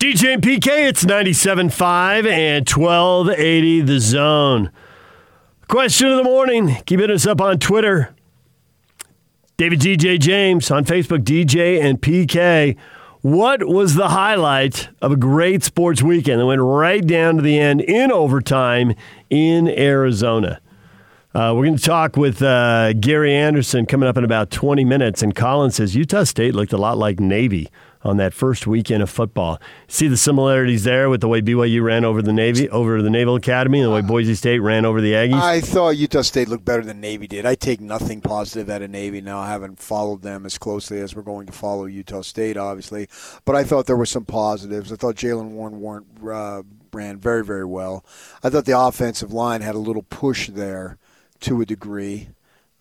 DJ and PK, it's 97.5 and 1280 the zone. Question of the morning. Keep hitting us up on Twitter. David DJ James on Facebook, DJ and PK. What was the highlight of a great sports weekend that went right down to the end in overtime in Arizona? Uh, we're going to talk with uh, Gary Anderson coming up in about 20 minutes. And Colin says Utah State looked a lot like Navy on that first weekend of football. See the similarities there with the way BYU ran over the Navy, over the Naval Academy, and the way Boise State ran over the Aggies. I thought Utah State looked better than Navy did. I take nothing positive out of Navy now. I haven't followed them as closely as we're going to follow Utah State, obviously, but I thought there were some positives. I thought Jaylen Warren, Warren uh, ran very, very well. I thought the offensive line had a little push there to a degree.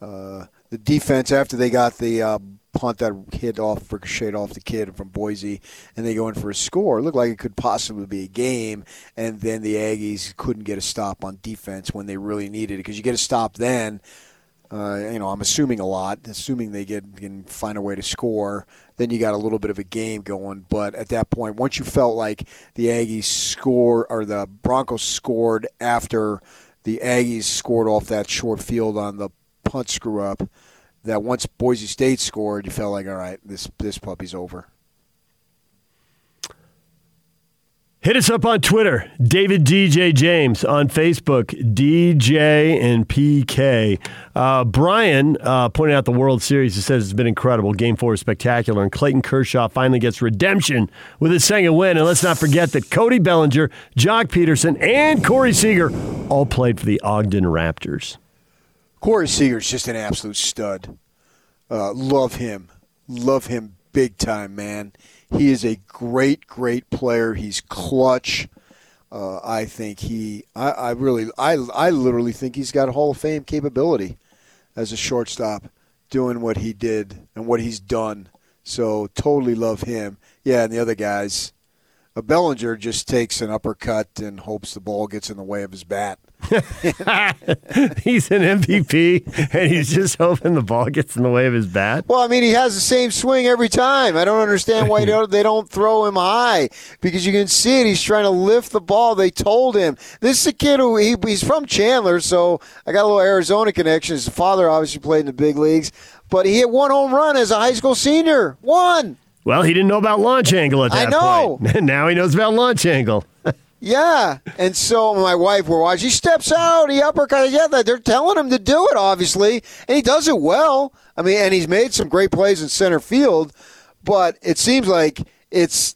Uh, the defense after they got the uh, punt that hit off, ricocheted off the kid from Boise, and they go in for a score. It looked like it could possibly be a game, and then the Aggies couldn't get a stop on defense when they really needed it because you get a stop then. Uh, you know, I'm assuming a lot, assuming they get can find a way to score. Then you got a little bit of a game going. But at that point, once you felt like the Aggies score or the Broncos scored after the Aggies scored off that short field on the punt screw up, that once Boise State scored, you felt like, all right, this this puppy's over. Hit us up on Twitter, David DJ James on Facebook, DJ and PK. Uh, Brian uh, pointed out the World Series. He says it's been incredible. Game four is spectacular, and Clayton Kershaw finally gets redemption with his second win. And let's not forget that Cody Bellinger, Joc Pederson, and Corey Seager all played for the Ogden Raptors. Corey Seager's just an absolute stud. Uh, love him, love him big time, man. He is a great, great player. He's clutch. Uh, I think he. I, I really. I. I literally think he's got Hall of Fame capability as a shortstop, doing what he did and what he's done. So totally love him. Yeah, and the other guys. A Bellinger just takes an uppercut and hopes the ball gets in the way of his bat. he's an MVP, and he's just hoping the ball gets in the way of his bat. Well, I mean, he has the same swing every time. I don't understand why don't, they don't throw him high because you can see it. He's trying to lift the ball. They told him this is a kid who he, he's from Chandler, so I got a little Arizona connection. His father obviously played in the big leagues, but he hit one home run as a high school senior. One. Well, he didn't know about launch angle at that I know. point. now he knows about launch angle. Yeah, and so my wife were watching. He steps out, he uppercut. Yeah, they're telling him to do it, obviously, and he does it well. I mean, and he's made some great plays in center field, but it seems like it's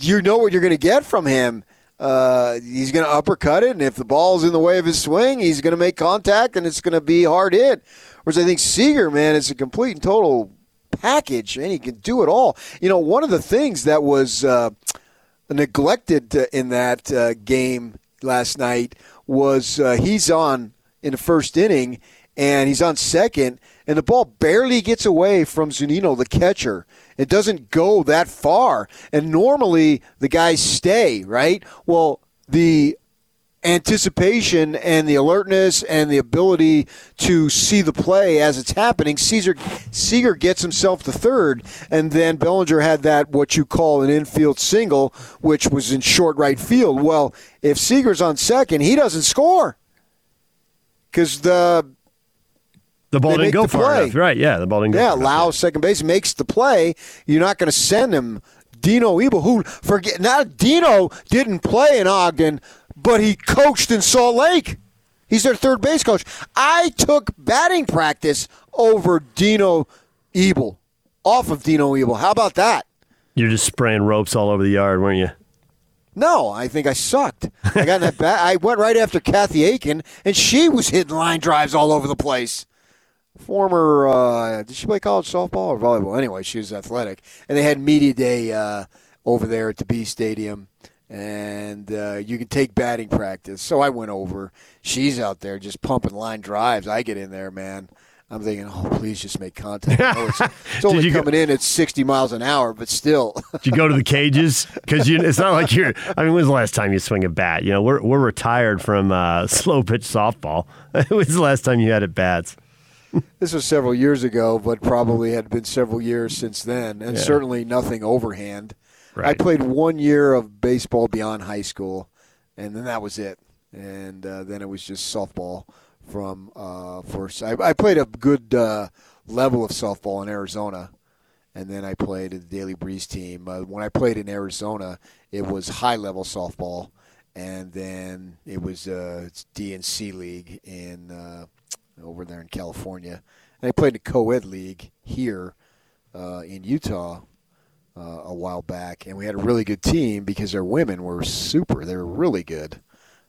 you know what you're going to get from him. Uh, he's going to uppercut it, and if the ball's in the way of his swing, he's going to make contact, and it's going to be hard hit. Whereas I think Seager, man, is a complete and total package, and he can do it all. You know, one of the things that was. Uh, neglected uh, in that uh, game last night was uh, he's on in the first inning and he's on second, and the ball barely gets away from Zunino, the catcher. It doesn't go that far, and normally the guys stay right. Well, the anticipation and the alertness and the ability to see the play as it's happening. Caesar Seager gets himself to third, and then Bellinger had that what you call an infield single, which was in short right field. Well, if Seager's on second, he doesn't score because the the ball didn't go far enough. Right? Yeah, the ball didn't go. Far. Yeah, Lowe second base makes the play. You're not going to send him. Dino Ebel, who forget not Dino didn't play in Ogden, but he coached in Salt Lake. He's their third base coach. I took batting practice over Dino Ebel, off of Dino Ebel. How about that? You're just spraying ropes all over the yard, weren't you? No, I think I sucked. I got in that bat. I went right after Kathy Aiken, and she was hitting line drives all over the place. Former, uh, did she play college softball or volleyball? Anyway, she was athletic, and they had media day uh, over there at the B Stadium and uh, you can take batting practice. So I went over. She's out there just pumping line drives. I get in there, man. I'm thinking, oh, please just make contact. it's, it's only coming go, in at 60 miles an hour, but still. did you go to the cages? Because it's not like you're. I mean, when's the last time you swing a bat? You know, we're we're retired from uh, slow pitch softball. When was the last time you had at bats? this was several years ago, but probably had been several years since then, and yeah. certainly nothing overhand. Right. I played one year of baseball beyond high school, and then that was it. And uh, then it was just softball from uh, first. I, I, played a good uh, level of softball in Arizona, and then I played at the Daily Breeze team. Uh, when I played in Arizona, it was high level softball, and then it was uh, DNC league in uh, over there in California. And I played in a co-ed league here uh, in Utah uh, a while back, and we had a really good team because their women were super. They were really good.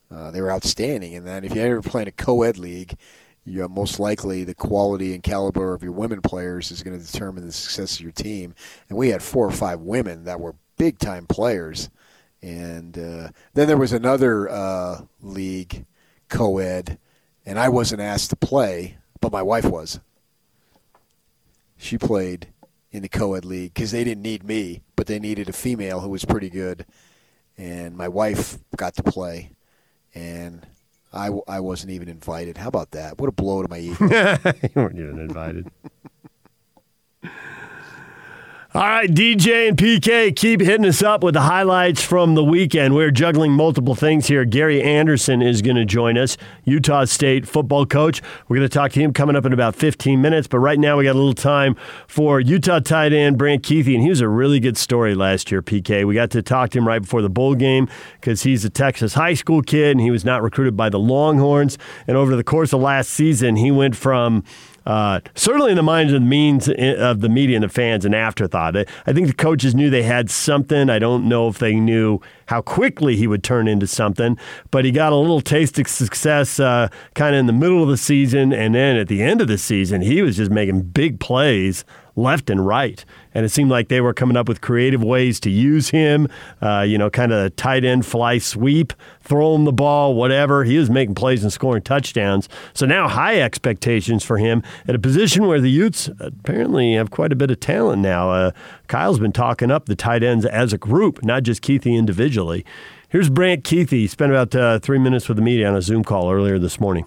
Uh, they were outstanding. And then if you ever play in a co-ed league, you most likely the quality and caliber of your women players is going to determine the success of your team. And we had four or five women that were big time players. And uh, then there was another uh, league, co-ed, and I wasn't asked to play, but my wife was. She played in the co-ed league because they didn't need me, but they needed a female who was pretty good, and my wife got to play, and I, I wasn't even invited. How about that? What a blow to my ego. you weren't even invited. All right, DJ and PK, keep hitting us up with the highlights from the weekend. We're juggling multiple things here. Gary Anderson is going to join us, Utah State football coach. We're going to talk to him coming up in about 15 minutes, but right now we got a little time for Utah tight end Brant Kuithe, and he was a really good story last year, PK. We got to talk to him right before the bowl game because he's a Texas high school kid and he was not recruited by the Longhorns. And over the course of last season, he went from uh, certainly in the minds of the means of the media and the fans, an afterthought. I think the coaches knew they had something. I don't know if they knew how quickly he would turn into something, but he got a little taste of success uh, kind of in the middle of the season, and then at the end of the season, he was just making big plays left and right. And it seemed like they were coming up with creative ways to use him, uh, you know, kind of tight end fly sweep, throw him the ball, whatever. He was making plays and scoring touchdowns. So now high expectations for him at a position where the Utes apparently have quite a bit of talent now. Uh, Kyle's been talking up the tight ends as a group, not just Kuithe individually. Here's Brant Kuithe. He spent about uh, three minutes with the media on a Zoom call earlier this morning.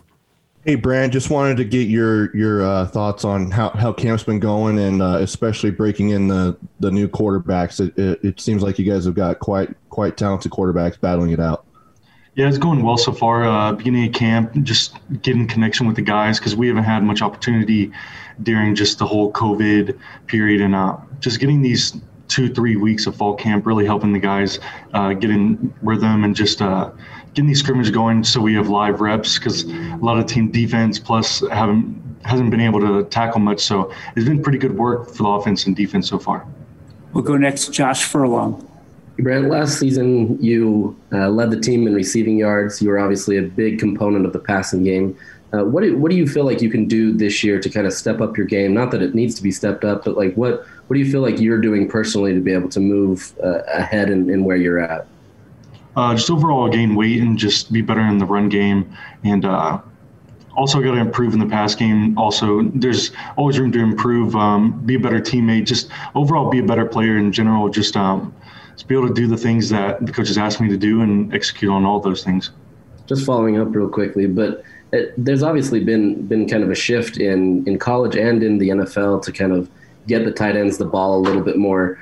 Hey, Brant, just wanted to get your your uh, thoughts on how, how camp's been going, and uh, especially breaking in the, the new quarterbacks. It, it, it, seems like you guys have got quite quite talented quarterbacks battling it out. Yeah, it's going well so far. Uh, beginning of camp, just getting connection with the guys because we haven't had much opportunity during just the whole COVID period, and uh, just getting these two three weeks of fall camp really helping the guys uh, get in rhythm and just uh, getting these scrimmages going so we have live reps because a lot of team defense plus haven't hasn't been able to tackle much. So it's been pretty good work for the offense and defense so far. We'll go next, Josh Furlong. Brant, last season you uh, led the team in receiving yards. You were obviously a big component of the passing game. Uh, what do, what do you feel like you can do this year to kind of step up your game? Not that it needs to be stepped up, but like what what do you feel like you're doing personally to be able to move uh, ahead in, in where you're at? Uh, just overall gain weight and just be better in the run game and uh, also got to improve in the pass game. Also there's always room to improve um, be a better teammate just overall be a better player in general just um, just be able to do the things that the coaches asked me to do and execute on all those things. Just following up real quickly but it, there's obviously been been kind of a shift in in college and in the NFL to kind of get the tight ends the ball a little bit more.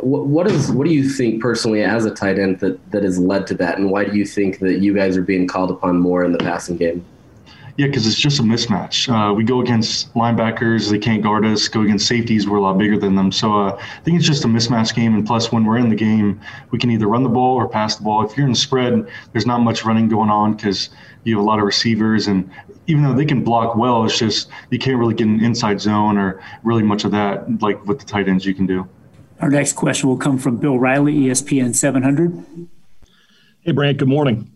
What is what do you think personally as a tight end that that has led to that, and why do you think that you guys are being called upon more in the passing game? Yeah, because it's just a mismatch. Uh, we go against linebackers; they can't guard us. Go against safeties; we're a lot bigger than them. So uh, I think it's just a mismatch game. And plus, when we're in the game, we can either run the ball or pass the ball. If you're in the spread, there's not much running going on because you have a lot of receivers, and even though they can block well, it's just you can't really get an inside zone or really much of that like with the tight ends you can do. Our next question will come from Bill Riley, ESPN 700. Hey, Brant. Good morning.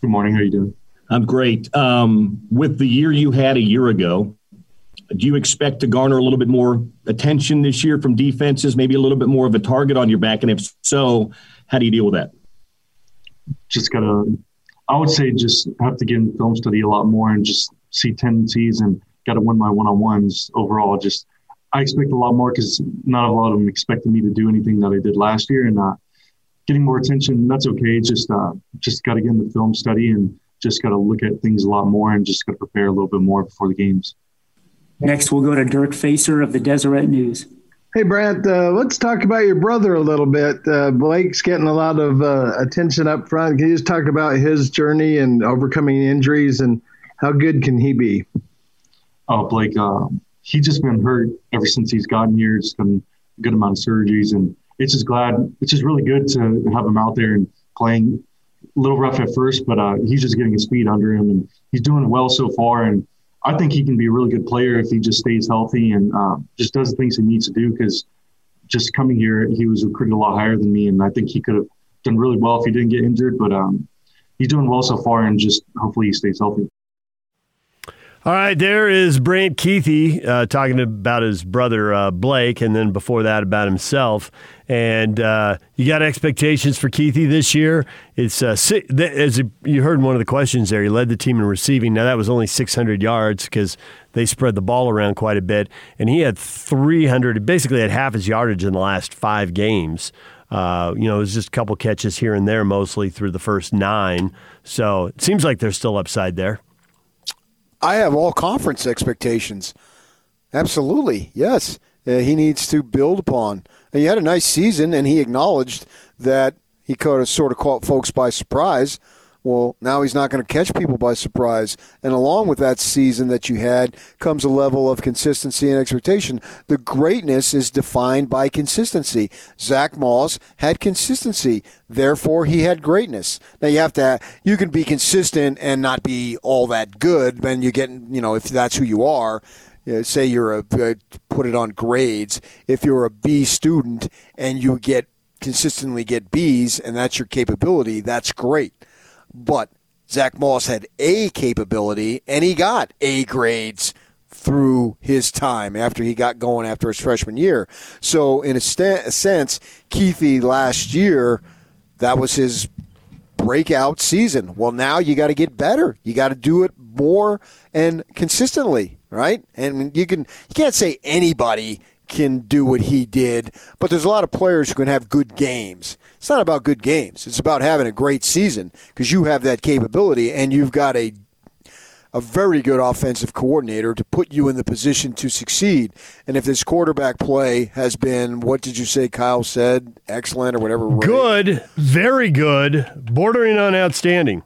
Good morning. How are you doing? I'm great. Um, with the year you had a year ago, do you expect to garner a little bit more attention this year from defenses, maybe a little bit more of a target on your back? And if so, how do you deal with that? Just got to, I would say, just have to get in film study a lot more and just see tendencies and got to win my one on ones overall. Just, I expect a lot more because not a lot of them expected me to do anything that I did last year and uh, getting more attention. That's okay. Just, uh, just got to get in the film study and just got to look at things a lot more and just got to prepare a little bit more before the games. Next, we'll go to Dirk Facer of the Deseret News. Hey, Brant, uh, let's talk about your brother a little bit. Uh, Blake's getting a lot of uh, attention up front. Can you just talk about his journey and overcoming injuries and how good can he be? Oh, Blake, uh, he's just been hurt ever since he's gotten here. Just done a good amount of surgeries, and it's just glad. It's just really good to have him out there and playing. A little rough at first, but uh, he's just getting his feet under him, and he's doing well so far. And I think he can be a really good player if he just stays healthy and uh, just does the things he needs to do. Because just coming here, he was recruited a lot higher than me, and I think he could have done really well if he didn't get injured. But um, he's doing well so far, and just hopefully he stays healthy. All right, there is Brant Kuithe uh, talking about his brother uh, Blake, and then before that about himself. And uh, you got expectations for Kuithe this year. It's uh, as you heard in one of the questions there. He led the team in receiving. Now that was only 600 yards because they spread the ball around quite a bit, and he had 300. Basically, had half his yardage in the last five games. Uh, you know, it was just a couple catches here and there, mostly through the first nine. So it seems like there's still upside there. I have all conference expectations. Absolutely, yes. Uh, he needs to build upon. And he had a nice season, and he acknowledged that he could have sort of caught folks by surprise. Well, now he's not going to catch people by surprise. And along with that season that you had comes a level of consistency and expectation. The greatness is defined by consistency. Zach Moss had consistency, therefore he had greatness. Now you have to you can be consistent and not be all that good. Then you get you know if that's who you are. say you're a uh, put it on grades. If you're a B student and you get consistently get B's and that's your capability, that's great. But Zach Moss had A capability, and he got A grades through his time after he got going after his freshman year. So, in a, st- a sense, Kuithe last year, that was his breakout season. Well, now you got to get better. You got to do it more and consistently, right? And you can you can't say anybody can do what he did, but there's a lot of players who can have good games. It's not about good games. It's about having a great season because you have that capability and you've got a a very good offensive coordinator to put you in the position to succeed. And if this quarterback play has been, what did you say Kyle said, excellent or whatever? Good, very good, bordering on outstanding.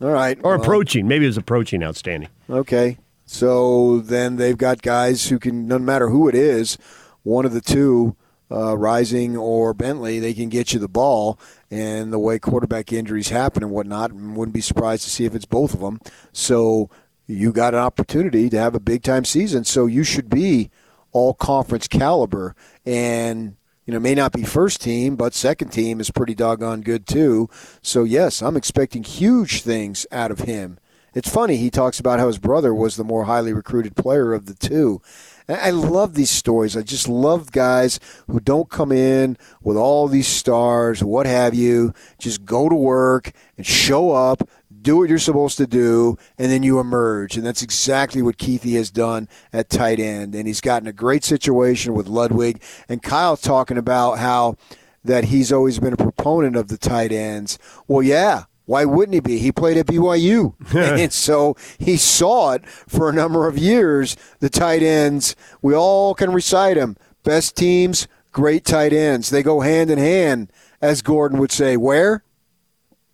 All right. Or well, approaching. Maybe it was approaching outstanding. Okay. So then they've got guys who can, no matter who it is, one of the two uh, Rising or Bentley, they can get you the ball. And the way quarterback injuries happen and whatnot, wouldn't be surprised to see if it's both of them. So you got an opportunity to have a big time season. So you should be all conference caliber. And you know, may not be first team, but second team is pretty doggone good too. So yes, I'm expecting huge things out of him. It's funny he talks about how his brother was the more highly recruited player of the two. I love these stories. I just love guys who don't come in with all these stars, what have you. Just go to work and show up, do what you're supposed to do, and then you emerge. And that's exactly what Kuithe has done at tight end. And he's gotten a great situation with Ludwig. And Kyle talking about how that he's always been a proponent of the tight ends. Well, yeah, why wouldn't he be? He played at BYU. and so he saw it for a number of years. The tight ends, we all can recite them. Best teams, great tight ends. They go hand in hand, as Gordon would say. Where?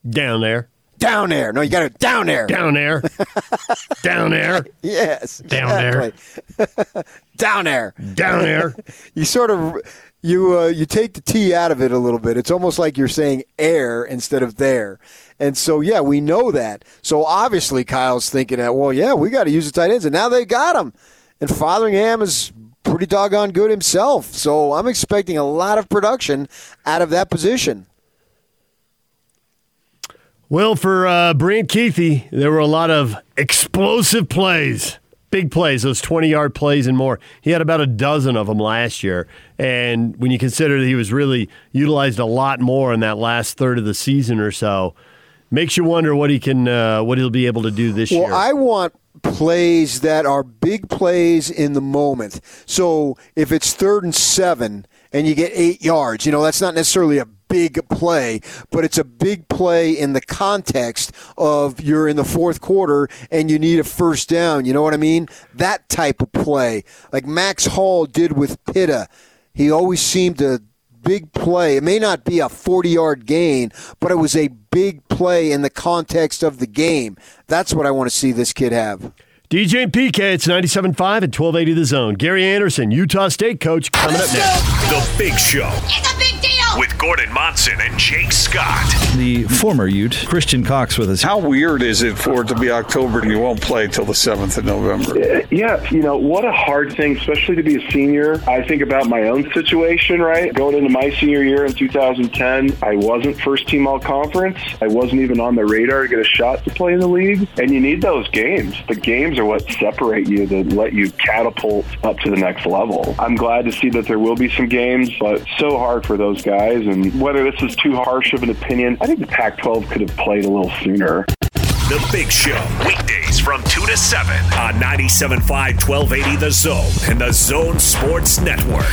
Down there. Down there. No, you got to down there. Down there. down there. Yes. Down there. down there. Down there. you sort of you uh, you take the T out of it a little bit. It's almost like you're saying air instead of there. And so, yeah, we know that. So obviously, Kyle's thinking that, well, yeah, we got to use the tight ends. And now they got them. And Fotheringham is pretty doggone good himself. So I'm expecting a lot of production out of that position. Well, for uh, Brant Kuithe, there were a lot of explosive plays, big plays, those 20 yard plays and more. He had about a dozen of them last year. And when you consider that he was really utilized a lot more in that last third of the season or so, makes you wonder what he can, uh, what he'll be able to do this well, year. Well, I want plays that are big plays in the moment. So if it's third and seven and you get eight yards, you know that's not necessarily a big play, but it's a big play in the context of you're in the fourth quarter and you need a first down. You know what I mean? That type of play, like Max Hall did with Pitta he always seemed to big play. It may not be a 40 yard gain, but it was a big play in the context of the game. That's what I want to see this kid have. DJ and PK, it's 97.5 and 1280 The Zone. Gary Anderson, Utah State coach, coming up next. The Big Show. It's a big deal. With Gordon Monson and Jake Scott. The former Ute, Christian Cox, with us. How weird is it for it to be October and you won't play till the 7th of November? Yeah, you know, what a hard thing, especially to be a senior. I think about my own situation, right? Going into my senior year in 2010, I wasn't first team all conference. I wasn't even on the radar to get a shot to play in the league. And you need those games. The games are what separate you that let you catapult up to the next level. I'm glad to see that there will be some games, but so hard for those guys. And whether this is too harsh of an opinion, I think the Pac 12 could have played a little sooner. The Big Show, weekdays from 2 to 7 on 97.5 1280 The Zone and The Zone Sports Network.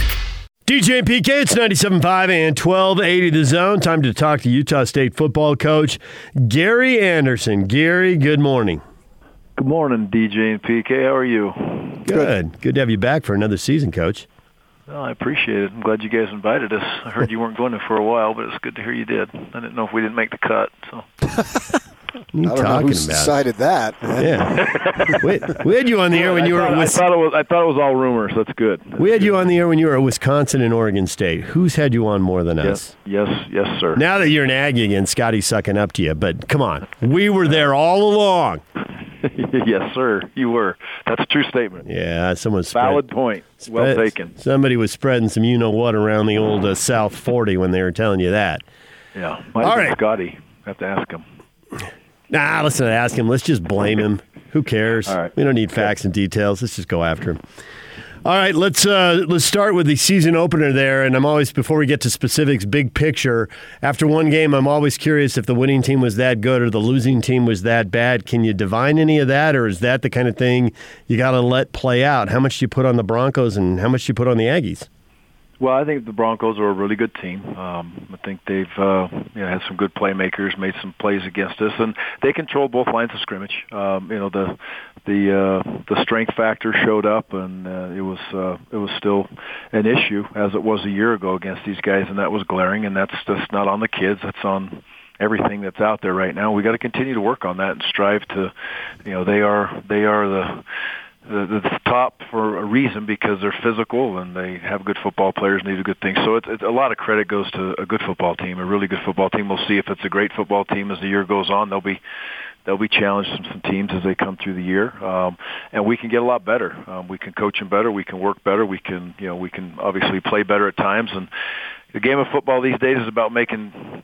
DJ and PK, it's 97.5 and 1280 The Zone. Time to talk to Utah State football coach Gary Anderson. Gary, good morning. Good morning, DJ and PK. How are you? Good. Good to have you back for another season, coach. Well, I appreciate it. I'm glad you guys invited us. I heard you weren't going there for a while, but it's good to hear you did. I didn't know if we didn't make the cut. So. What you I don't know talking who's about? decided that. Yeah. we, we had you on the air when you were I at thought, I thought it was. I thought it was all rumors. That's good. we had you on the air when you were at Wisconsin and Oregon State. Who's had you on more than us? Yes, yes, yes, sir. Now that you're an Aggie again, Scotty's sucking up to you. But come on, we were there all along. yes, sir. You were. That's a true statement. Yeah, someone's Valid point. Well spread- taken. Somebody was spreading some you know what around the old uh, South 40 when they were telling you that. Yeah. Might All been. Scotty. Have to ask him. Nah, let's not ask him. Let's just blame him. Who cares? All right. We don't need facts and details. Let's just go after him. All right, let's uh, let's start with the season opener there. And I'm always before we get to specifics, big picture. After one game, I'm always curious if the winning team was that good or the losing team was that bad. Can you divine any of that, or is that the kind of thing you got to let play out? How much do you put on the Broncos and how much do you put on the Aggies? Well, I think the Broncos are a really good team. Um, I think they've uh, you know, had some good playmakers, made some plays against us, and they controlled both lines of scrimmage. Um, you know, the the uh, the strength factor showed up, and uh, it was uh, it was still an issue as it was a year ago against these guys, and that was glaring. And that's just not on the kids; that's on everything that's out there right now. We got to continue to work on that and strive to, you know, they are they are the the, the top for a reason because they're physical and they have good football players and they do good things. So it's, it's a lot of credit goes to a good football team, a really good football team. We'll see if it's a great football team as the year goes on. They'll be they'll be challenged from some teams as they come through the year, um, and we can get a lot better. Um, we can coach them better. We can work better. We can you know we can obviously play better at times. And the game of football these days is about making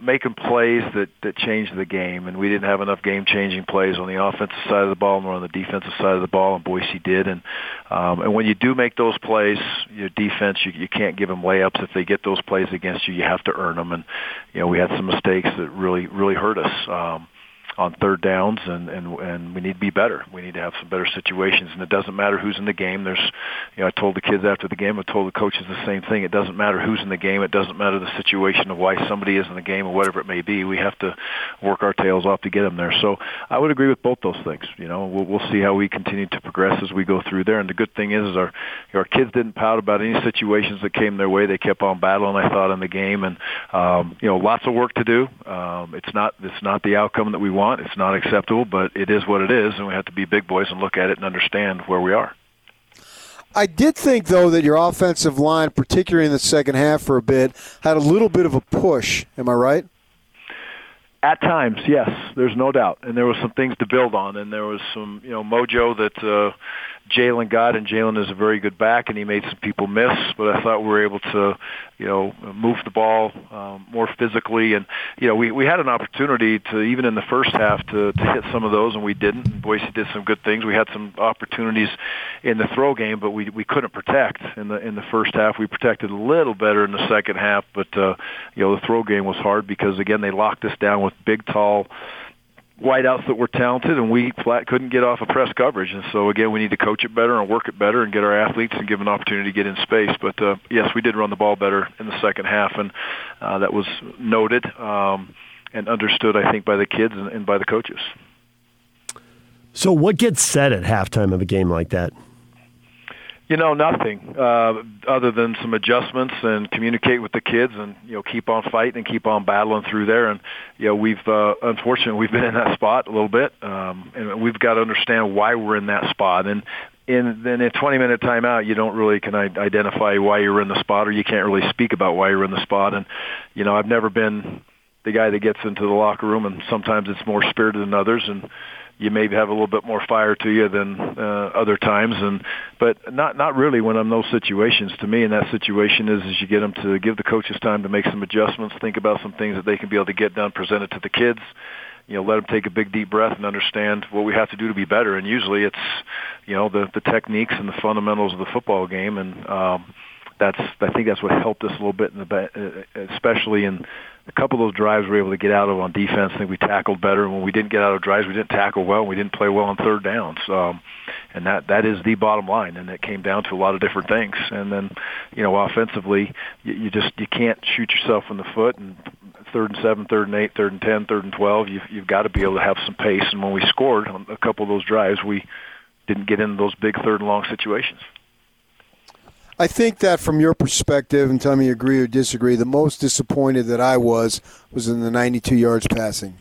making plays that that changed the game, and we didn't have enough game-changing plays on the offensive side of the ball nor on the defensive side of the ball, and Boise did. And um, and when you do make those plays, your defense you, you can't give them layups. If they get those plays against you, you have to earn them. And you know we had some mistakes that really really hurt us. Um, on third downs and, and and we need to be better. We need to have some better situations and it doesn't matter who's in the game. There's you know, I told the kids after the game, I told the coaches the same thing. It doesn't matter who's in the game, it doesn't matter the situation of why somebody is in the game or whatever it may be. We have to work our tails off to get them there. So I would agree with both those things. You know, we'll we'll see how we continue to progress as we go through there. And the good thing is, is our our kids didn't pout about any situations that came their way. They kept on battling. I thought in the game, and um, you know, lots of work to do. Um, it's not it's not the outcome that we want. It's not acceptable, but it is what it is, and we have to be big boys and look at it and understand where we are. I did think, though, that your offensive line, particularly in the second half for a bit, had a little bit of a push. Am I right? At times, yes, there's no doubt, and there was some things to build on, and there was some, you know, mojo that uh, Jaylen got, and Jaylen is a very good back, and he made some people miss, but I thought we were able to, you know, move the ball um, more physically, and you know, we we had an opportunity to even in the first half to to hit some of those, and we didn't. And Boise did some good things. We had some opportunities in the throw game, but we we couldn't protect in the in the first half. We protected a little better in the second half, but uh, you know, the throw game was hard because again they locked us down with big, tall wideouts that were talented, and we flat couldn't get off of press coverage. And so again, we need to coach it better and work it better, and get our athletes and give an opportunity to get in space. But uh, yes, we did run the ball better in the second half, and uh, that was noted um, and understood, I think, by the kids and, and by the coaches. So, what gets said at halftime of a game like that? You know, nothing uh, other than some adjustments and communicate with the kids, and you know, keep on fighting and keep on battling through there. And you know, we've uh, unfortunately we've been in that spot a little bit, um, and we've got to understand why we're in that spot. And in then in a 20 minute timeout, you don't really can I identify why you're in the spot, or you can't really speak about why you're in the spot. And you know, I've never been the guy that gets into the locker room, and sometimes it's more spirited than others, and you maybe have a little bit more fire to you than uh, other times. And but not not really when I'm in those situations. To me and that situation is is you get them to give the coaches time to make some adjustments think about some things that they can be able to get done present it to the kids you know let them take a big deep breath and understand what we have to do to be better. And usually it's you know the the techniques and the fundamentals of the football game. And um that's I think that's what helped us a little bit in the uh, especially in a couple of those drives we were able to get out of on defense. I think we tackled better. And when we didn't get out of drives, we didn't tackle well. We didn't play well on third downs. Um, and that that is the bottom line. And it came down to a lot of different things. And then, you know, offensively, you, you just you can't shoot yourself in the foot. And third and seven, third and eight, third and ten, third and twelve, you've you've got to be able to have some pace. And when we scored on a couple of those drives, we didn't get into those big third and long situations. I think that from your perspective, and tell me you agree or disagree, the most disappointed that I was was in the 92 yards passing.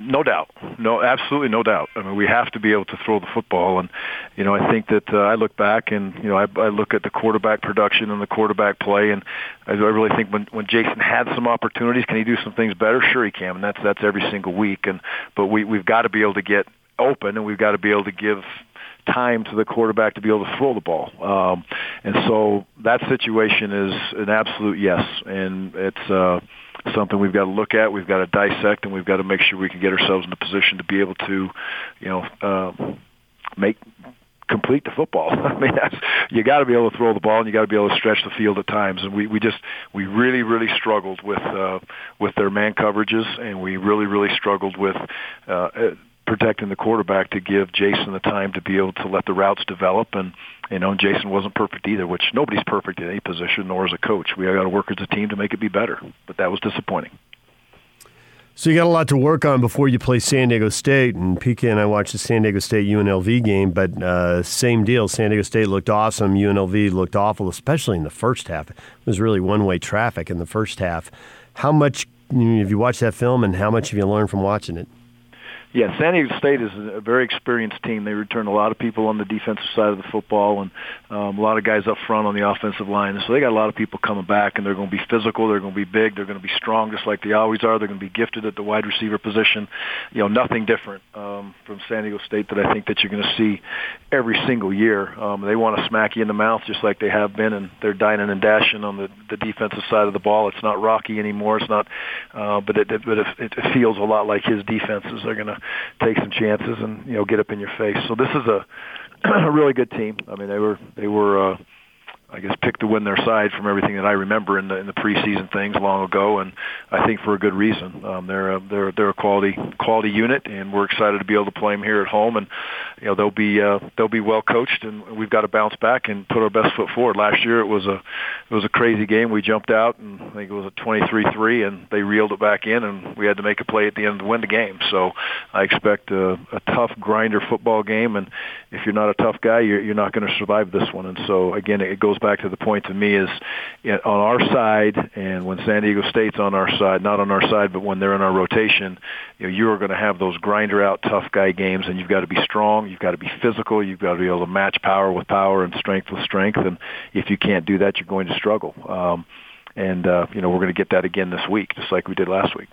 No doubt, no, absolutely no doubt. I mean, we have to be able to throw the football, and you know, I think that uh, I look back and you know, I, I look at the quarterback production and the quarterback play, and I, I really think when when Jason had some opportunities, can he do some things better? Sure, he can, and that's that's every single week. And but we we've got to be able to get open, and we've got to be able to give time to the quarterback to be able to throw the ball. Um, and so that situation is an absolute yes, and it's uh, something we've got to look at. We've got to dissect, and we've got to make sure we can get ourselves in a position to be able to, you know, uh, make complete the football. I mean, that's you got to be able to throw the ball and you got to be able to stretch the field at times. And we we just we really really struggled with uh, with their man coverages, and we really really struggled with. Uh, protecting the quarterback to give Jason the time to be able to let the routes develop. And you know, Jason wasn't perfect either, which nobody's perfect in any position, nor as a coach. We got to work as a team to make it be better. But that was disappointing. So you got a lot to work on before you play San Diego State. And PK and I watched the San Diego State UNLV game, but uh, same deal. San Diego State looked awesome. UNLV looked awful, especially in the first half. It was really one-way traffic in the first half. How much have you watched that film, and how much have you learned from watching it? Yeah, San Diego State is a very experienced team. They return a lot of people on the defensive side of the football and um, a lot of guys up front on the offensive line. so they got a lot of people coming back, and they're going to be physical. They're going to be big. They're going to be strong, just like they always are. They're going to be gifted at the wide receiver position. You know, nothing different um, from San Diego State that I think that you're going to see every single year. Um, they want to smack you in the mouth just like they have been, and they're dining and dashing on the, the defensive side of the ball. It's not Rocky anymore. It's not, uh, but it, it, but it, it feels a lot like his defenses. They're going to take some chances and you know get up in your face. So this is a, a really good team. I mean, they were they were. Uh, I guess picked to win their side from everything that I remember in the in the preseason things long ago, and I think for a good reason. Um, they're a, they're they're a quality quality unit, and we're excited to be able to play them here at home. And you know they'll be uh, they'll be well coached, and we've got to bounce back and put our best foot forward. Last year it was a it was a crazy game. We jumped out, and I think it was a 23-3, and they reeled it back in, and we had to make a play at the end to win the game. So I expect a, a tough grinder football game, and if you're not a tough guy, you're, you're not going to survive this one. And so again, it goes back to the point to me is on our side, and when San Diego State's on our side, not on our side, but when they're in our rotation, you know, you are going to have those grinder out tough guy games, and you've got to be strong, you've got to be physical, you've got to be able to match power with power and strength with strength, and if you can't do that, you're going to struggle. Um, and uh, you know, we're going to get that again this week, just like we did last week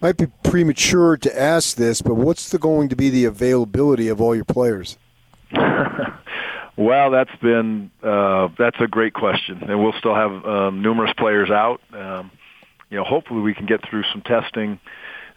might be premature to ask this, but what's the, going to be the availability of all your players? well, that's been uh, that's a great question, and we'll still have um, numerous players out. Um, you know, hopefully we can get through some testing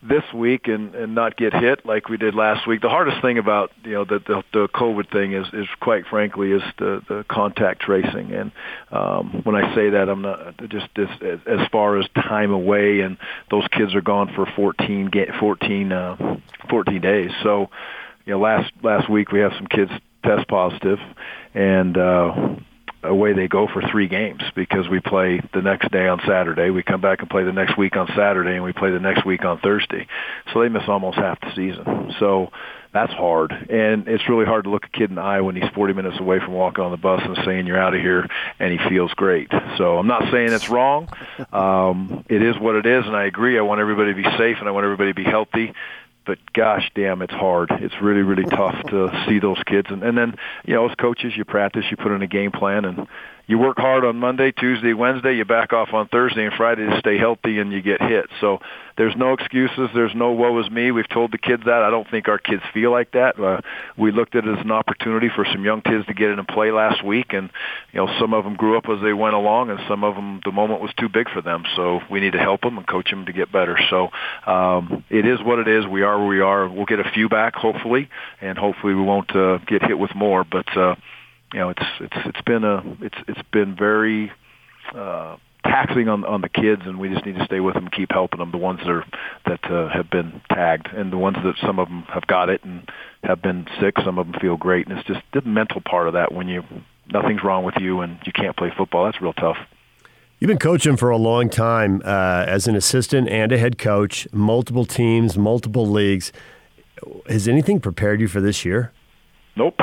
this week and, and not get hit like we did last week. The hardest thing about you know the the, the COVID thing is is quite frankly is the the contact tracing. And um, when I say that, I'm not just as, as far as time away, and those kids are gone for 14 14 uh, 14 days. So you know last last week we have some kids test positive, and uh, away they go for three games because we play the next day on Saturday. We come back and play the next week on Saturday, and we play the next week on Thursday. So they miss almost half the season. So that's hard. And it's really hard to look a kid in the eye when he's 40 minutes away from walking on the bus and saying you're out of here and he feels great. So I'm not saying it's wrong. Um, it is what it is, and I agree. I want everybody to be safe and I want everybody to be healthy but gosh damn, it's hard. It's really, really tough to see those kids. And, and then, you know, as coaches, you practice, you put in a game plan, and you work hard on Monday, Tuesday, Wednesday. You back off on Thursday and Friday to stay healthy, and you get hit. So there's no excuses. There's no woe is me. We've told the kids that. I don't think our kids feel like that. Uh, we looked at it as an opportunity for some young kids to get in and play last week, and you know some of them grew up as they went along, and some of them the moment was too big for them. So we need to help them and coach them to get better. So um, it is what it is. We are where we are. We'll get a few back hopefully, and hopefully we won't uh, get hit with more. But uh, you know, it's it's it's been a it's it's been very uh, taxing on on the kids, and we just need to stay with them, keep helping them. The ones that are that uh, have been tagged, and the ones that some of them have got it and have been sick. Some of them feel great, and it's just the mental part of that when you nothing's wrong with you and you can't play football. That's real tough. You've been coaching for a long time uh, as an assistant and a head coach, multiple teams, multiple leagues. Has anything prepared you for this year? Nope.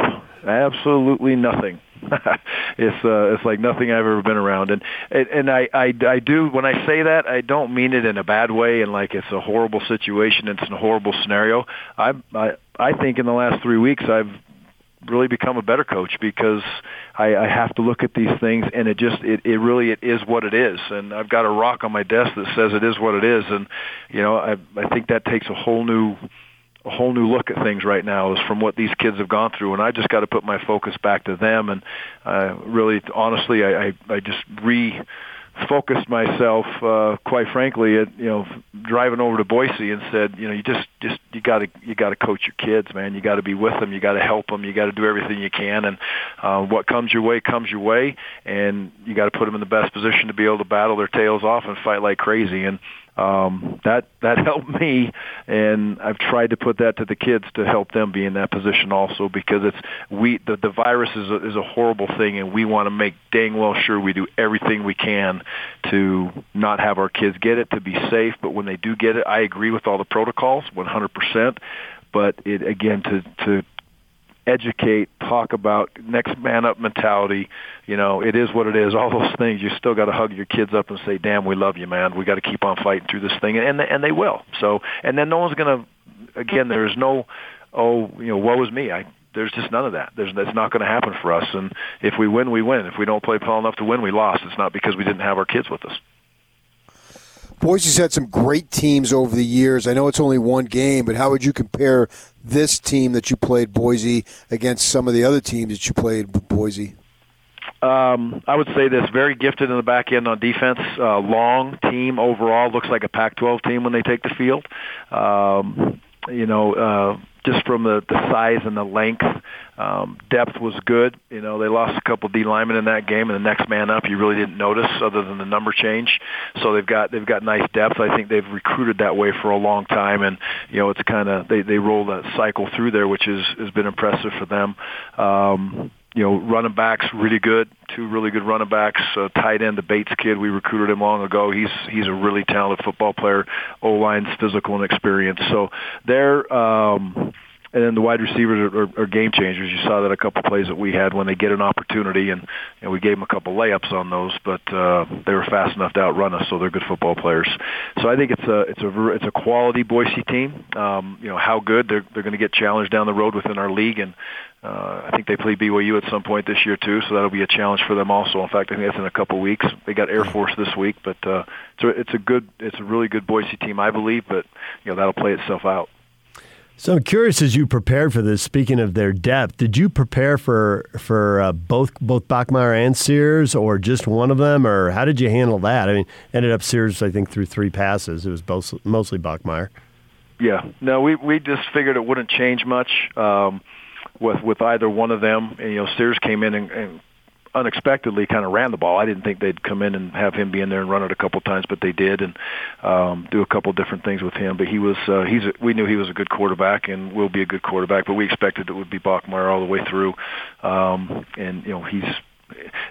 Absolutely nothing. it's uh, it's like nothing I've ever been around, and and, I, I I do when I say that I don't mean it in a bad way, and like it's a horrible situation, it's a horrible scenario. I I I think in the last three weeks I've really become a better coach because I, I have to look at these things and it just it, it really it is what it is and I've got a rock on my desk that says it is what it is and you know I I think that takes a whole new a whole new look at things right now is from what these kids have gone through and I just got to put my focus back to them. And uh really honestly I I, I just re focused myself uh quite frankly at you know driving over to Boise and said you know you just just you got to you got to coach your kids man. You got to be with them you got to help them you got to do everything you can. And uh what comes your way comes your way. And you got to put them in the best position to be able to battle their tails off and fight like crazy. And um, that that helped me, and I've tried to put that to the kids to help them be in that position also because it's we the the virus is a, is a horrible thing, and we want to make dang well sure we do everything we can to not have our kids get it to be safe. But when they do get it, I agree with all the protocols 100%. But it again to to educate, talk about next man up mentality. You know, it is what it is. All those things. You still got to hug your kids up and say, "Damn, we love you, man. We got to keep on fighting through this thing," and and they will. So, and then no one's gonna. Again, there's no, oh, you know, woe is me. I there's just none of that. There's that's not going to happen for us. And if we win, we win. If we don't play well enough to win, we lost. It's not because we didn't have our kids with us. Boise's had some great teams over the years. I know it's only one game, but how would you compare this team that you played Boise against some of the other teams that you played Boise? Um, I would say this: very gifted in the back end on defense. Uh, long team overall looks like a Pac-12 team when they take the field. Um, you know, uh, just from the, the size and the length. Um, depth was good. You know, they lost a couple D linemen in that game, and the next man up you really didn't notice other than the number change. So they've got they've got nice depth. I think they've recruited that way for a long time, and you know it's kind of they they roll that cycle through there, which is has been impressive for them. Um, you know, running backs really good. Two really good running backs. Uh, tight end, the Bates kid, we recruited him long ago. He's he's a really talented football player. O line's physical and experience. So they're. Um, and then the wide receivers are, are, are game changers. You saw that a couple plays that we had when they get an opportunity, and, and we gave them a couple layups on those, but uh, they were fast enough to outrun us, so they're good football players. So I think it's a it's a it's a quality Boise team. Um, you know how good they're they're going to get challenged down the road within our league, and uh, I think they play BYU at some point this year too, so that'll be a challenge for them also. In fact, I think that's in a couple weeks. They got Air Force this week, but uh, it's a, it's a good, it's a really good Boise team, I believe. But you know that'll play itself out. So I'm curious, as you prepared for this. Speaking of their depth, did you prepare for for uh, both both Bachmeier and Sears, or just one of them, or how did you handle that? I mean, ended up Sears, I think, through three passes. It was both, mostly Bachmeier. Yeah, no, we we just figured it wouldn't change much um, with with either one of them. And, you know, Sears came in and, and unexpectedly kind of ran the ball. I didn't think they'd come in and have him be in there and run it a couple times, but they did and um, do a couple different things with him. But he was uh, he's a, we knew he was a good quarterback and will be a good quarterback, but we expected it would be Bachmeier all the way through. Um, and you know he's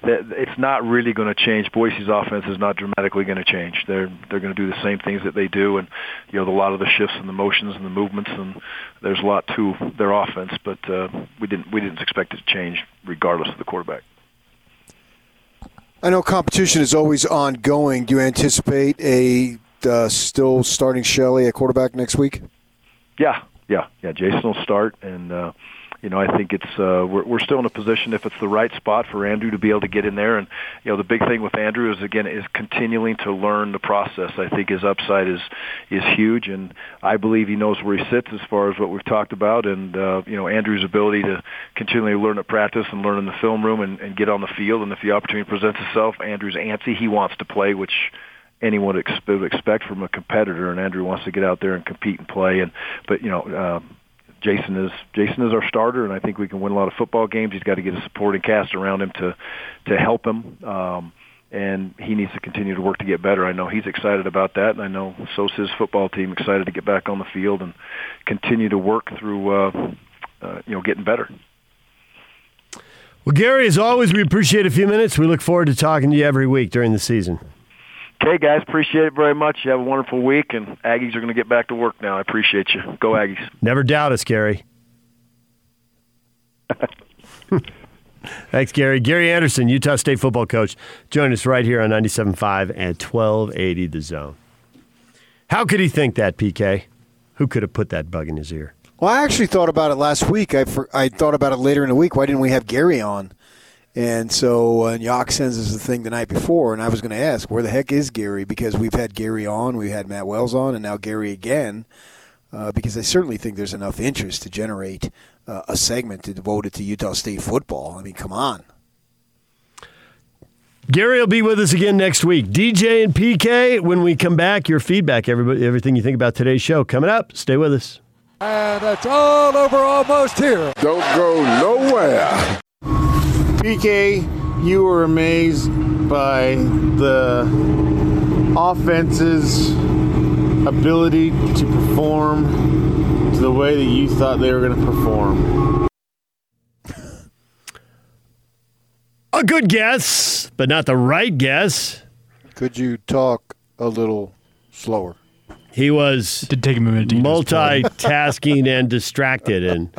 that it's not really going to change. Boise's offense is not dramatically going to change. They're they're going to do the same things that they do, and you know a lot of the shifts and the motions and the movements, and there's a lot to their offense. But uh, we didn't we didn't expect it to change regardless of the quarterback. I know competition is always ongoing. Do you anticipate a uh, still starting Shelley at quarterback next week? Yeah, yeah, yeah. Jason will start, and uh, you know, I think it's uh, we're we're still in a position if it's the right spot for Andrew to be able to get in there. And you know, the big thing with Andrew is again is continuing to learn the process. I think his upside is is huge, and I believe he knows where he sits as far as what we've talked about. And uh, you know, Andrew's ability to continually learn at practice and learn in the film room and, and get on the field. And if the opportunity presents itself, Andrew's antsy. He wants to play, which anyone would expect from a competitor. And Andrew wants to get out there and compete and play. And but you know. Uh, Jason is Jason is our starter, and I think we can win a lot of football games. He's got to get a supporting cast around him to to help him, um, and he needs to continue to work to get better. I know he's excited about that, and I know so so's his football team excited to get back on the field and continue to work through uh, uh, you know getting better. Well, Gary, as always, we appreciate a few minutes. We look forward to talking to you every week during the season. Okay, guys, appreciate it very much. You have a wonderful week, and Aggies are going to get back to work now. I appreciate you. Go Aggies. Never doubt us, Gary. Thanks, Gary. Gary Andersen, Utah State football coach, join us right here on 97.5 and 1280 The Zone. How could he think that, PK? Who could have put that bug in his ear? Well, I actually thought about it last week. I, for, I thought about it later in the week. Why didn't we have Gary on? And so uh, Yock sends us the thing the night before, and I was going to ask, where the heck is Gary? Because we've had Gary on, we had Matt Wells on, and now Gary again. Uh, because I certainly think there's enough interest to generate uh, a segment to devote it to Utah State football. I mean, come on. Gary will be with us again next week. DJ and PK, when we come back, your feedback, everybody, everything you think about today's show. Coming up, stay with us. And that's all over almost here. Don't go nowhere. PK, you were amazed by the offense's ability to perform to the way that you thought they were going to perform. A good guess, but not the right guess. Could you talk a little slower? He was did take him a minute multitasking and distracted and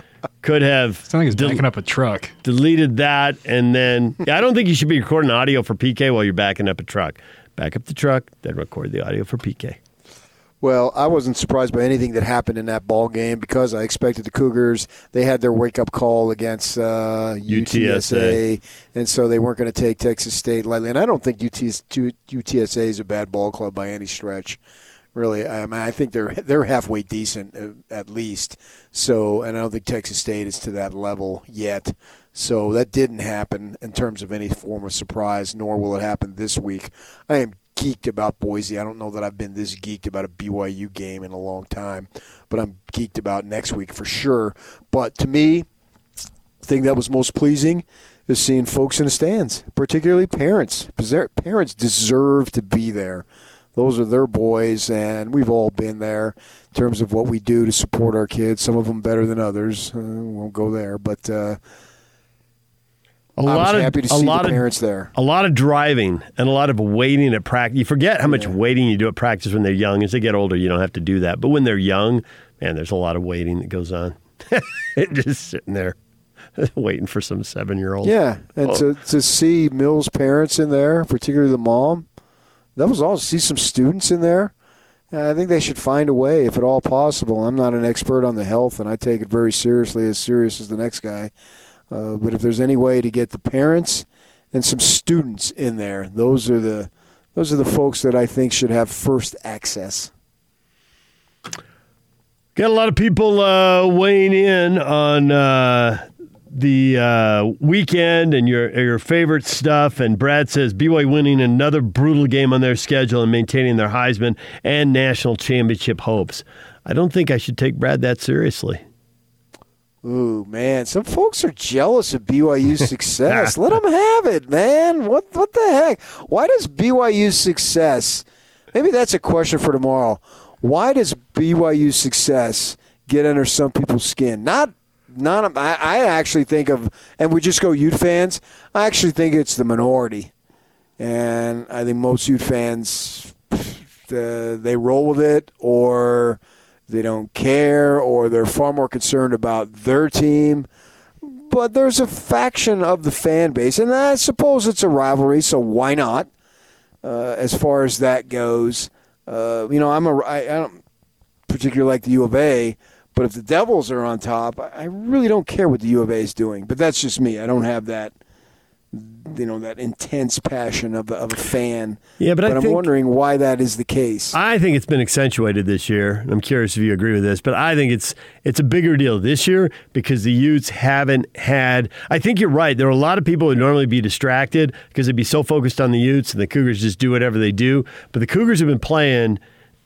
could have sound like he's del- backing up a truck. Deleted that and then yeah, I don't think you should be recording audio for PK while you're backing up a truck. Back up the truck, then record the audio for PK. Well, I wasn't surprised by anything that happened in that ball game because I expected the Cougars. They had their wake up call against uh, UTSA, and so they weren't going to take Texas State lightly. And I don't think UTSA is a bad ball club by any stretch really. I mean, I think they're they're halfway decent uh, at least. So, and I don't think Texas State is to that level yet. So that didn't happen in terms of any form of surprise, nor will it happen this week. I am geeked about Boise. I don't know that I've been this geeked about a BYU game in a long time, but I'm geeked about next week for sure. But to me, the thing that was most pleasing is seeing folks in the stands, particularly parents. Parents deserve to be there those are their boys, and we've all been there in terms of what we do to support our kids. Some of them better than others. Uh, won't go there, but uh, a lot of happy to see a lot parents of, there. A lot of driving and a lot of waiting at practice. You forget how much yeah. waiting you do at practice when they're young. As they get older, you don't have to do that. But when they're young, man, there's a lot of waiting that goes on. Just sitting there waiting for some seven year old. Yeah, and oh. to to see Mills' parents in there, particularly the mom that was all. See some students in there. I think they should find a way, if at all possible. I'm not an expert on the health, and I take it very seriously, as serious as the next guy. Uh, but if there's any way to get the parents and some students in there, those are the those are the folks that I think should have first access. Got a lot of people uh, weighing in on uh, the uh, weekend and your your favorite stuff. And Brad says BYU winning another brutal game on their schedule and maintaining their Heisman and national championship hopes. I don't think I should take Brad that seriously. Ooh, man, some folks are jealous of BYU's success. Let them have it, man. What what the heck? Why does BYU's success? Maybe that's a question for tomorrow. Why does BYU's success get under some people's skin? Not not. I, I actually think of, and we just go Ute fans. I actually think it's the minority, and I think most Ute fans, uh, they roll with it, or they don't care, or they're far more concerned about their team. But there's a faction of the fan base, and I suppose it's a rivalry, so why not? Uh, as far as that goes, uh, you know, I'm a I, I don't particularly like the U of A, but if the Devils are on top, I really don't care what the U of A is doing. But that's just me. I don't have that, you know, that intense passion of, of a fan. Yeah, but I I'm think- wondering why that is the case. I think it's been accentuated this year. and I'm curious if you agree with this, but I think it's it's a bigger deal this year because the Utes haven't had. I think you're right. There are a lot of people who would normally be distracted because they'd be so focused on the Utes, and the Cougars just do whatever they do. But the Cougars have been playing,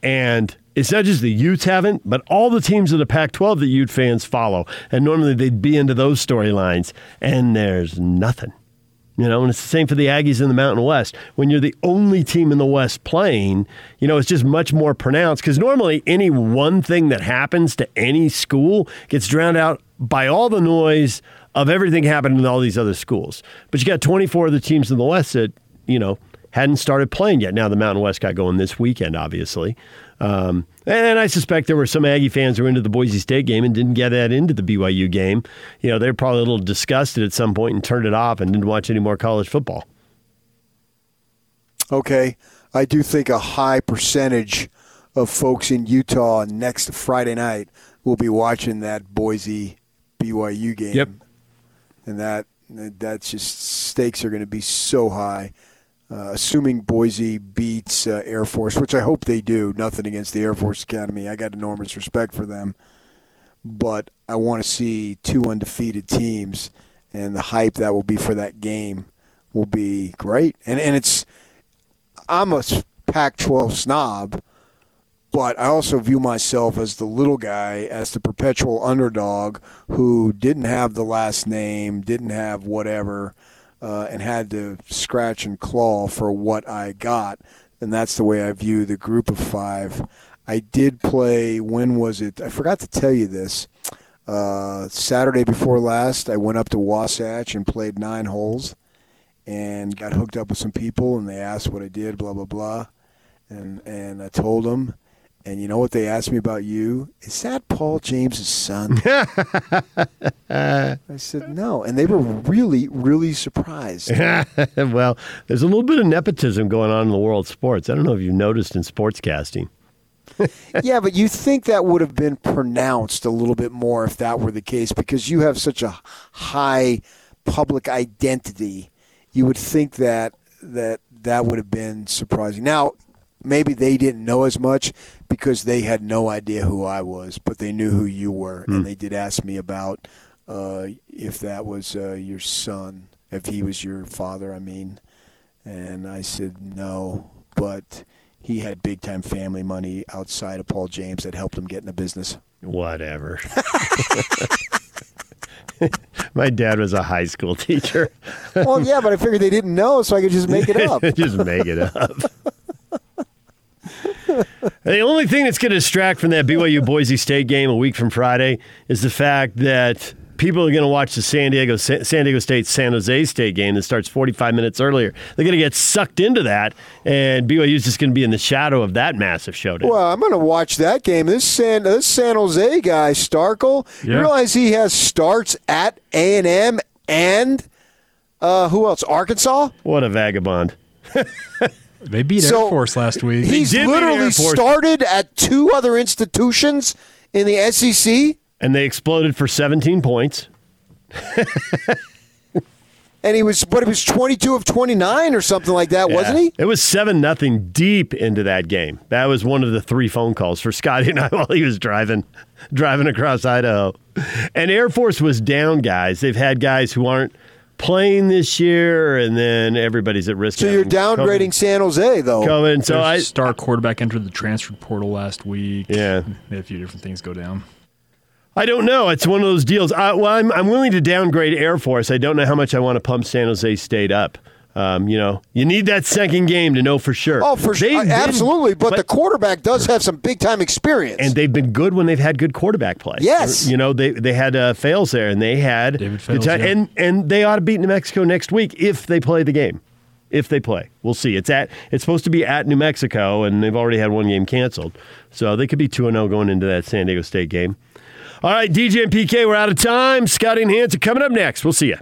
and it's not just the Utes haven't, but all the teams in the Pac-12 that Ute fans follow, and normally they'd be into those storylines, and there's nothing. You know, and it's the same for the Aggies in the Mountain West. When you're the only team in the West playing, you know, it's just much more pronounced because normally any one thing that happens to any school gets drowned out by all the noise of everything happening in all these other schools. But you got 24 of the teams in the West that, you know, hadn't started playing yet. Now the Mountain West got going this weekend, obviously. Um, and I suspect there were some Aggie fans who were into the Boise State game and didn't get that into the BYU game. You know, they're probably a little disgusted at some point and turned it off and didn't watch any more college football. Okay, I do think a high percentage of folks in Utah next Friday night will be watching that Boise BYU game. Yep. And that that's just stakes are going to be so high. Uh, assuming Boise beats uh, Air Force, which I hope they do. Nothing against the Air Force Academy. I got enormous respect for them. But I want to see two undefeated teams, and the hype that will be for that game will be great. And and it's I'm a Pac-12 snob, but I also view myself as the little guy, as the perpetual underdog who didn't have the last name, didn't have whatever, uh, and had to scratch and claw for what I got. And that's the way I view the group of five. I did play, when was it? I forgot to tell you this. Uh, Saturday before last, I went up to Wasatch and played nine holes and got hooked up with some people and they asked what I did, blah blah blah, and and I told them, and you know what they asked me about you? Is that Paul James's son? I said no, and they were really really surprised. well, there's a little bit of nepotism going on in the world of sports. I don't know if you've noticed in sportscasting. yeah, but you think that would have been pronounced a little bit more if that were the case because you have such a high public identity. You would think that that that would have been surprising. Now, maybe they didn't know as much because they had no idea who I was, but they knew who you were, Hmm. and they did ask me about uh, if that was uh, your son, if he was your father. I mean, and I said no, but he had big time family money outside of Paul James that helped him get in the business. Whatever. My dad was a high school teacher. well, yeah, but I figured they didn't know, so I could just make it up. just make it up. the only thing that's going to distract from that BYU Boise State game a week from Friday is the fact that people are going to watch the San Diego San Diego State San Jose State game that starts 45 minutes earlier. They're going to get sucked into that, and BYU is just going to be in the shadow of that massive showdown. Well, I'm going to watch that game. This San this San Jose guy, Starkel. You realize he has starts at A and M and uh, who else? Arkansas. What a vagabond! They beat So, Air Force last week. He's literally started at two other institutions in the SEC, and they exploded for 17 points. and he was, but he was 22 of 29 or something like that, wasn't he? It was seven nothing deep into that game. That was one of the three phone calls for Scotty and I while he was driving, driving across Idaho. And Air Force was down, guys. They've had guys who aren't playing this year, and then everybody's at risk. So you're downgrading COVID. San Jose, though. Coming, So Their I star quarterback entered the transfer portal last week. Yeah, They had a few different things go down. I don't know. It's one of those deals. I, well, I'm, I'm willing to downgrade Air Force. I don't know how much I want to pump San Jose State up. Um, you know, you need that second game to know for sure. Oh, for sure, They've been- absolutely. But, the quarterback does have some big time experience. and they've been good when they've had good quarterback play. Yes. you know they they had uh, fails there, and they had David good Fales, time- yeah. and and they ought to beat New Mexico next week if they play the game. If they play, we'll see. It's at it's supposed to be at New Mexico, and they've already had one game canceled, so they could be two and zero going into that San Diego State game. All right, DJ and PK, we're out of time. Scotty and Hans are coming up next. We'll see you.